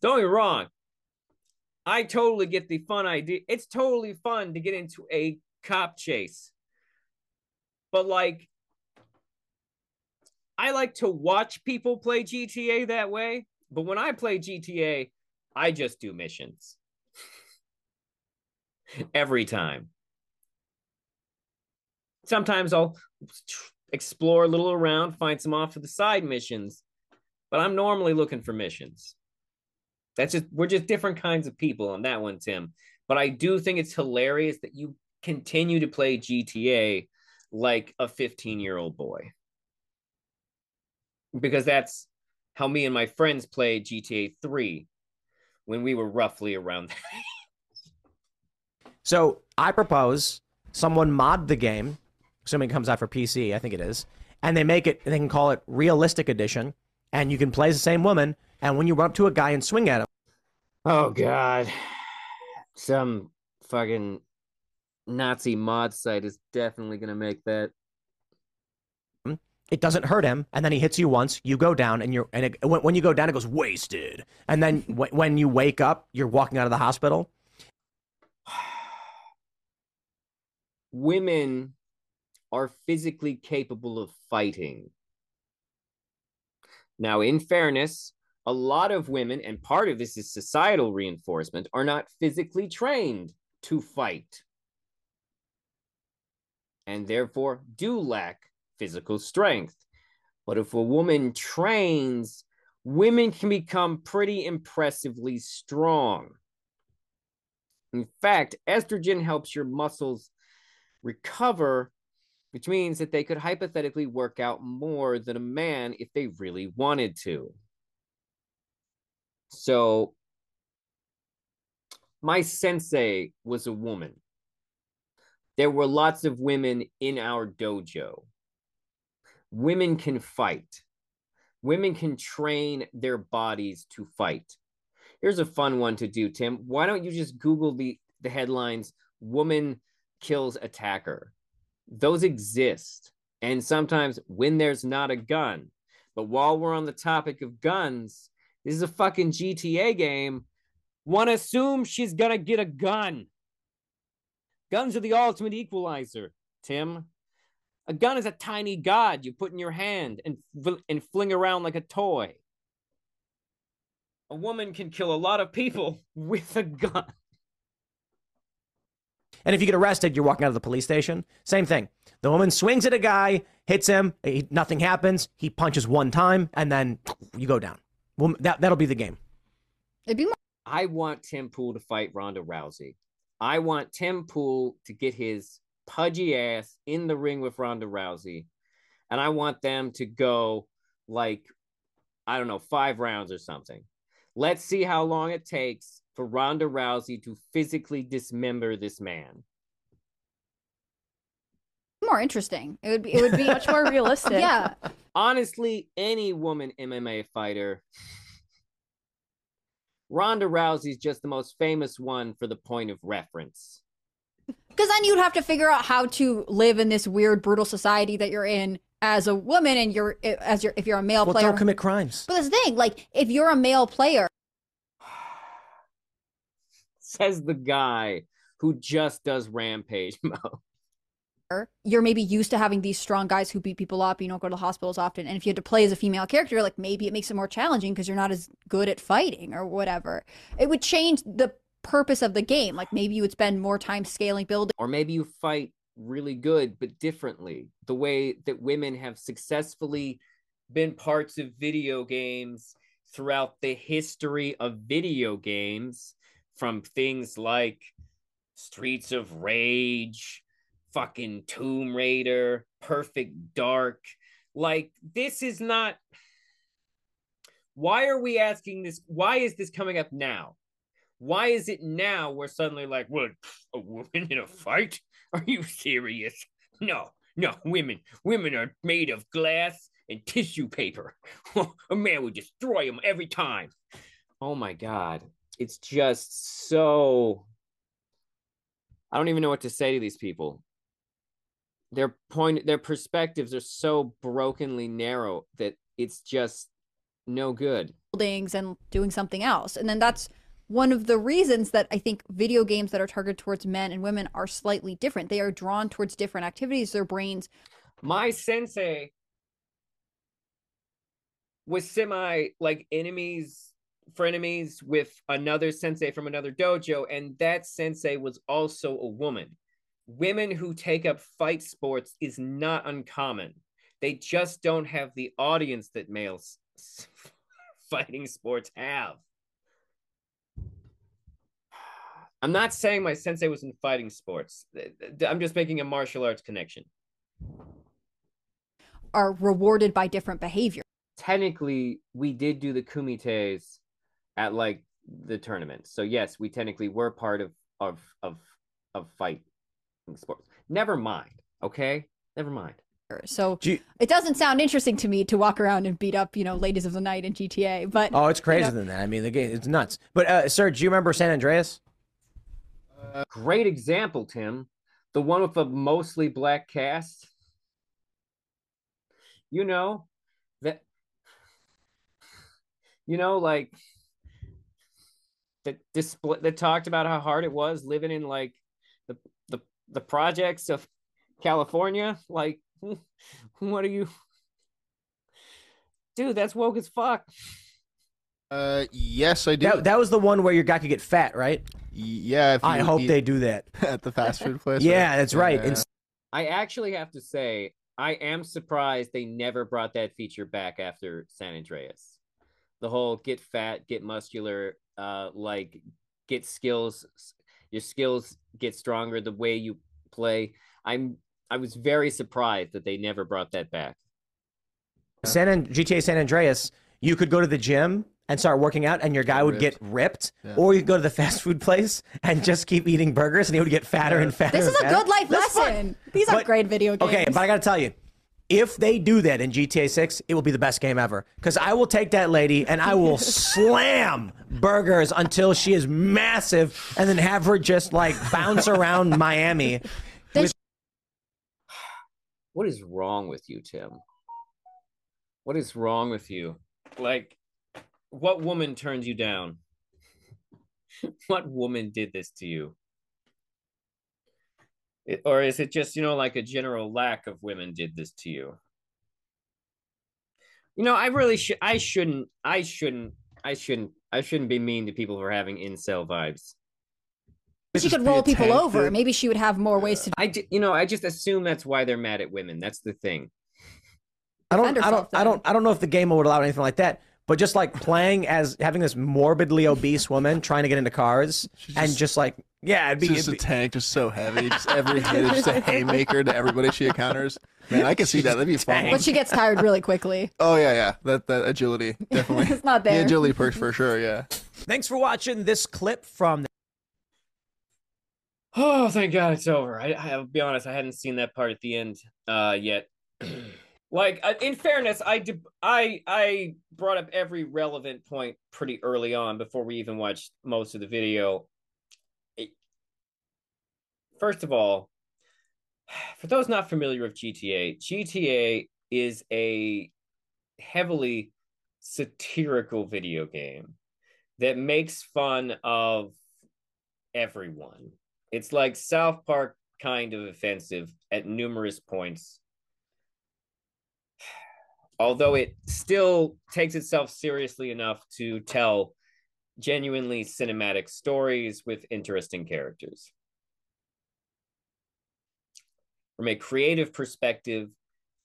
Don't get me wrong. I totally get the fun idea. It's totally fun to get into a cop chase. But like I like to watch people play GTA that way, but when I play GTA, I just do missions. [laughs] Every time. Sometimes I'll explore a little around, find some off to the side missions, but I'm normally looking for missions. That's just, we're just different kinds of people on that one, Tim. But I do think it's hilarious that you continue to play GTA like a 15 year old boy. Because that's how me and my friends played GTA 3 when we were roughly around that. So I propose someone mod the game, assuming it comes out for PC, I think it is, and they make it, they can call it Realistic Edition, and you can play as the same woman, and when you run up to a guy and swing at him. Oh, God. Some fucking Nazi mod site is definitely going to make that. It doesn't hurt him, and then he hits you once. You go down, and you're and it, when, when you go down, it goes wasted. And then [laughs] when you wake up, you're walking out of the hospital. [sighs] Women are physically capable of fighting. Now, in fairness, a lot of women, and part of this is societal reinforcement, are not physically trained to fight and therefore do lack physical strength. But if a woman trains, women can become pretty impressively strong. In fact, estrogen helps your muscles recover, which means that they could hypothetically work out more than a man if they really wanted to. So, my sensei was a woman. There were lots of women in our dojo women can fight. Women can train their bodies to fight. Here's a fun one to do, Tim. Why don't you just Google the, the headlines Woman kills attacker? Those exist. And sometimes when there's not a gun. But while we're on the topic of guns, this is a fucking GTA game. One assumes she's gonna get a gun. Guns are the ultimate equalizer, Tim. A gun is a tiny god you put in your hand and, and fling around like a toy. A woman can kill a lot of people [laughs] with a gun. And if you get arrested, you're walking out of the police station. Same thing. The woman swings at a guy, hits him, nothing happens. He punches one time, and then you go down. Well, that, that'll be the game. It'd be more- I want Tim Pool to fight Ronda Rousey. I want Tim Pool to get his pudgy ass in the ring with Ronda Rousey. And I want them to go like, I don't know, five rounds or something. Let's see how long it takes for Ronda Rousey to physically dismember this man. More interesting. It would be. It would be [laughs] much more realistic. yeah. Honestly, any woman MMA fighter, Ronda Rousey's just the most famous one for the point of reference. Because then you'd have to figure out how to live in this weird, brutal society that you're in as a woman, and you're as you're if you're a male well, player. Don't commit crimes. But the thing, like, if you're a male player, [sighs] says the guy who just does rampage [laughs] mode. You're maybe used to having these strong guys who beat people up. You don't go to the hospitals often, and if you had to play as a female character, like maybe it makes it more challenging because you're not as good at fighting or whatever. It would change the purpose of the game. Like maybe you would spend more time scaling building. Or maybe you fight really good, but differently. The way that women have successfully been parts of video games throughout the history of video games from things like Streets of Rage, fucking Tomb Raider, Perfect Dark. Like, this is not. Why are we asking this? Why is this coming up now? Why is it now we're suddenly like, what, a woman in a fight? [laughs] Are you serious? No, no, women, women are made of glass and tissue paper. [laughs] a man would destroy them every time. Oh my God. It's just so. I don't even know what to say to these people. Their point, their perspectives are so brokenly narrow that it's just no good. Buildings and doing something else. And then that's one of the reasons that I think video games that are targeted towards men and women are slightly different. They are drawn towards different activities. Their brains. My sensei was semi like enemies frenemies with another sensei from another dojo and that sensei was also a woman women who take up fight sports is not uncommon. They just don't have the audience that males [laughs] fighting sports have. I'm not saying my sensei was in fighting sports. I'm just making a martial arts connection. Are rewarded by different behavior. Technically we did do the kumites at like the tournament. So yes, we technically were part of of of of fight sports. Never mind. Okay, never mind. So you, it doesn't sound interesting to me to walk around and beat up, you know, ladies of the night in GTA. But oh, it's crazier you know. than that. I mean, the game it's nuts. But uh, sir, do you remember San Andreas? Uh, great example, Tim. The one with a mostly black cast. You know that you know, like that display that talked about how hard it was living in like the the the projects of California. Like, [laughs] what are you, [laughs] dude? That's woke as fuck. Uh, yes, I do. That, that was the one where your guy could get fat, right? Yeah. I hope they do that [laughs] at the fast food place. yeah, that's right. Yeah. I actually have to say, I am surprised they never brought that feature back after San Andreas the whole get fat, get muscular, uh, like get skills, your skills get stronger the way you play. I'm I was very surprised that they never brought that back. San and GTA San Andreas, you could go to the gym and start working out, and your guy would get ripped, yeah. or you could go to the [laughs] fast food place and just keep eating burgers, and he would get fatter and fatter. This is a good life That's lesson. Fun. These are but, great video games. Okay, but I got to tell you, if they do that in GTA 6, it will be the best game ever. Because I will take that lady and I will [laughs] slam burgers until she is massive and then have her just like bounce around [laughs] Miami. With- what is wrong with you, Tim? What is wrong with you? Like, what woman turned you down? [laughs] what woman did this to you? It, or is it just you know like a general lack of women did this to you? You know i really mm-hmm. should i shouldn't i shouldn't i shouldn't i shouldn't be mean to people for having incel vibes. She could roll people over. Maybe she would have more ways to i you know i just assume that's why they're mad at women. That's the thing. I don't i don't i don't i don't know if the game would allow anything like that but just like playing as having this morbidly obese woman trying to get into cars just, and just like yeah, it'd be just it'd a tank, just so heavy. Just every [laughs] hit is just a haymaker to everybody she encounters. Man, I can see that. That'd be fun. But she gets tired really quickly. [laughs] Oh yeah, yeah. That that agility [laughs] definitely. it's not there. The agility perks for sure. Yeah. Thanks for watching this clip from. [sighs] Oh, thank God it's over. I, I'll be honest, I hadn't seen that part at the end uh, yet. [clears throat] like uh, in fairness i i i brought up every relevant point pretty early on before we even watched most of the video. It, first of all [sighs] for those not familiar with gta gta is a heavily satirical video game that makes fun of everyone. It's like south park kind of offensive at numerous points although it still takes itself seriously enough to tell genuinely cinematic stories with interesting characters. From a creative perspective,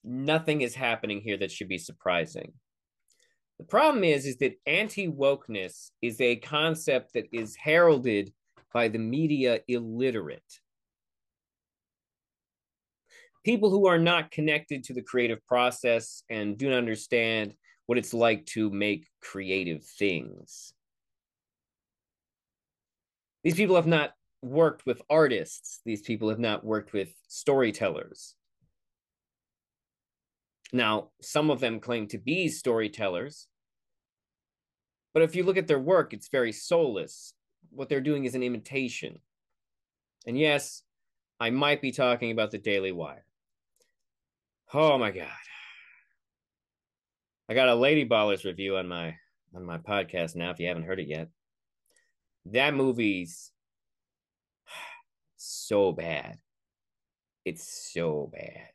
nothing is happening here that should be surprising. The problem is, is that anti-wokeness is a concept that is heralded by the media illiterate. People who are not connected to the creative process and do not understand what it's like to make creative things. These people have not worked with artists. These people have not worked with storytellers. Now, some of them claim to be storytellers, but if you look at their work, it's very soulless. What they're doing is an imitation. And yes, I might be talking about the Daily Wire. Oh my god. I got a Lady Ballers review on my on my podcast now if you haven't heard it yet. That movie's [sighs] so bad. It's so bad.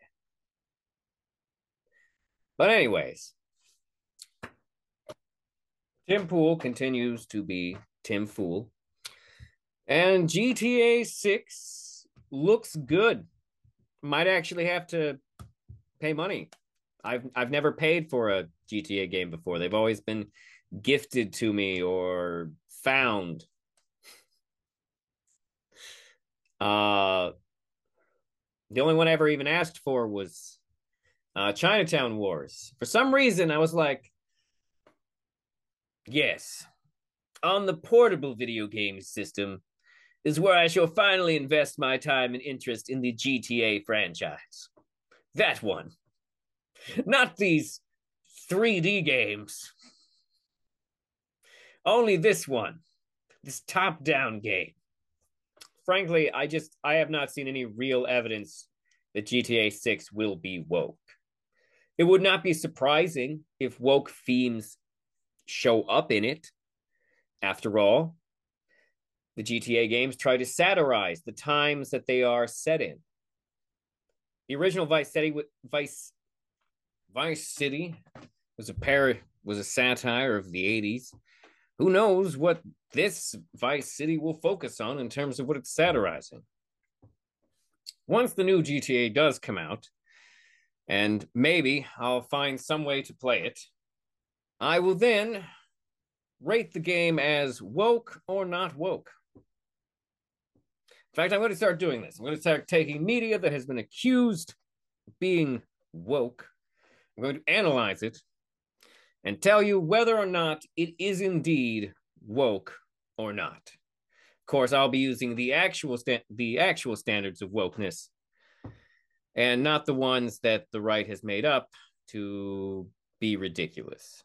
But anyways, Tim Pool continues to be Tim Fool. And GTA 6 looks good. Might actually have to pay money. I've I've never paid for a GTA game before. They've always been gifted to me or found. Uh the only one I ever even asked for was uh Chinatown Wars. For some reason I was like Yes. On the portable video game system is where I shall finally invest my time and interest in the GTA franchise. That one. Not these 3D games. Only this one. This top down game. Frankly, I just I have not seen any real evidence that GTA 6 will be woke. It would not be surprising if woke themes show up in it. After all, the GTA games try to satirize the times that they are set in. The original Vice City, Vice, Vice City was a pair was a satire of the 80s. Who knows what this Vice City will focus on in terms of what it's satirizing. Once the new GTA does come out, and maybe I'll find some way to play it, I will then rate the game as woke or not woke. In fact, I'm going to start doing this. I'm going to start taking media that has been accused of being woke. I'm going to analyze it and tell you whether or not it is indeed woke or not. Of course, I'll be using the actual sta- the actual standards of wokeness and not the ones that the right has made up to be ridiculous.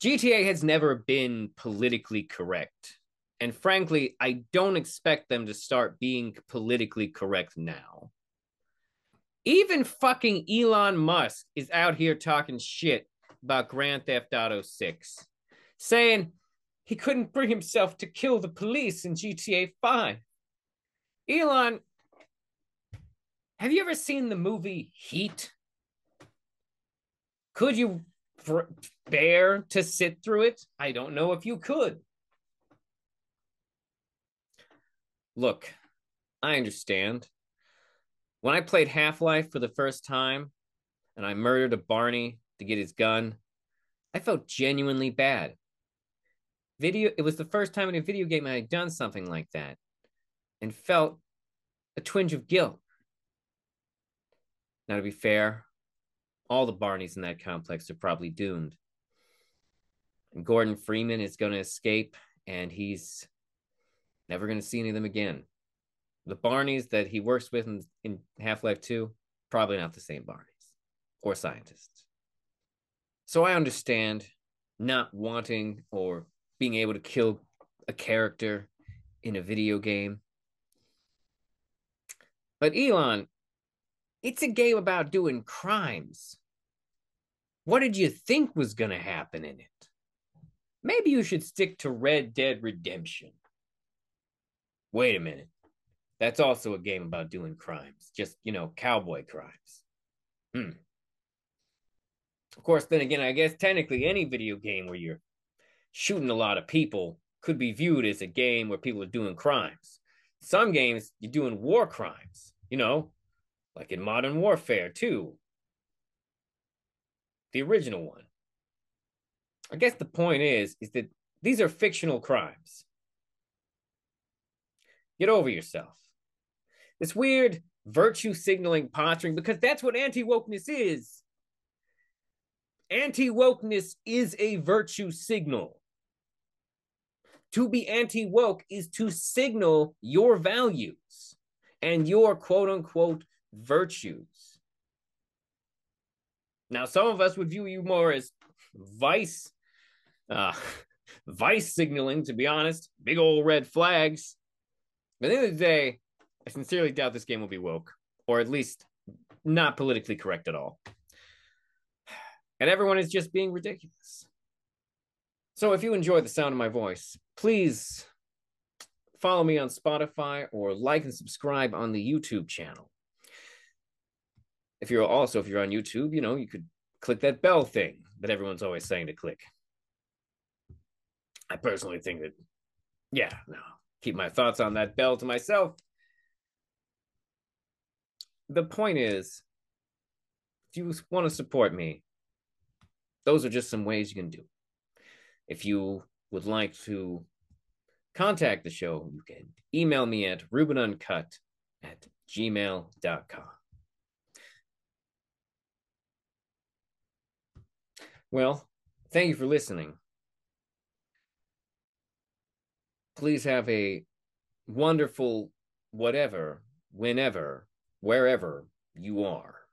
GTA has never been politically correct. And frankly, I don't expect them to start being politically correct now. Even fucking Elon Musk is out here talking shit about Grand Theft Auto 6, saying he couldn't bring himself to kill the police in GTA 5. Elon, have you ever seen the movie Heat? Could you bear to sit through it? I don't know if you could. Look, I understand. When I played Half Life for the first time and I murdered a Barney to get his gun, I felt genuinely bad. Video it was the first time in a video game I had done something like that and felt a twinge of guilt. Now to be fair, all the Barneys in that complex are probably doomed. And Gordon Freeman is going to escape, and he's never going to see any of them again. The Barneys that he works with in, in Half Life 2, probably not the same Barneys or scientists. So I understand not wanting or being able to kill a character in a video game. But Elon, it's a game about doing crimes. What did you think was going to happen in it? Maybe you should stick to Red Dead Redemption. Wait a minute. That's also a game about doing crimes, just, you know, cowboy crimes. Hmm. Of course, then again, I guess technically any video game where you're shooting a lot of people could be viewed as a game where people are doing crimes. Some games, you're doing war crimes, you know, like in Modern Warfare 2. the original one. I guess the point is is that these are fictional crimes. Get over yourself. This weird virtue signaling posturing because that's what anti-wokeness is. Anti-wokeness is a virtue signal. To be anti-woke is to signal your values and your quote unquote virtues. Now, some of us would view you more as vice, uh, [laughs] vice signaling, to be honest, big old red flags. But at the end of the day, I sincerely doubt this game will be woke, or at least not politically correct at all. And everyone is just being ridiculous. So if you enjoy the sound of my voice, please follow me on Spotify or like and subscribe on the YouTube channel. If you're also if you're on YouTube, you know, you could click that bell thing that everyone's always saying to click. I personally think that yeah, no. Keep my thoughts on that bell to myself. The point is if you want to support me, those are just some ways you can do. If you would like to contact the show, you can email me at rubenuncut at gmail.com. Well, thank you for listening. Please have a wonderful whatever, whenever, wherever you are.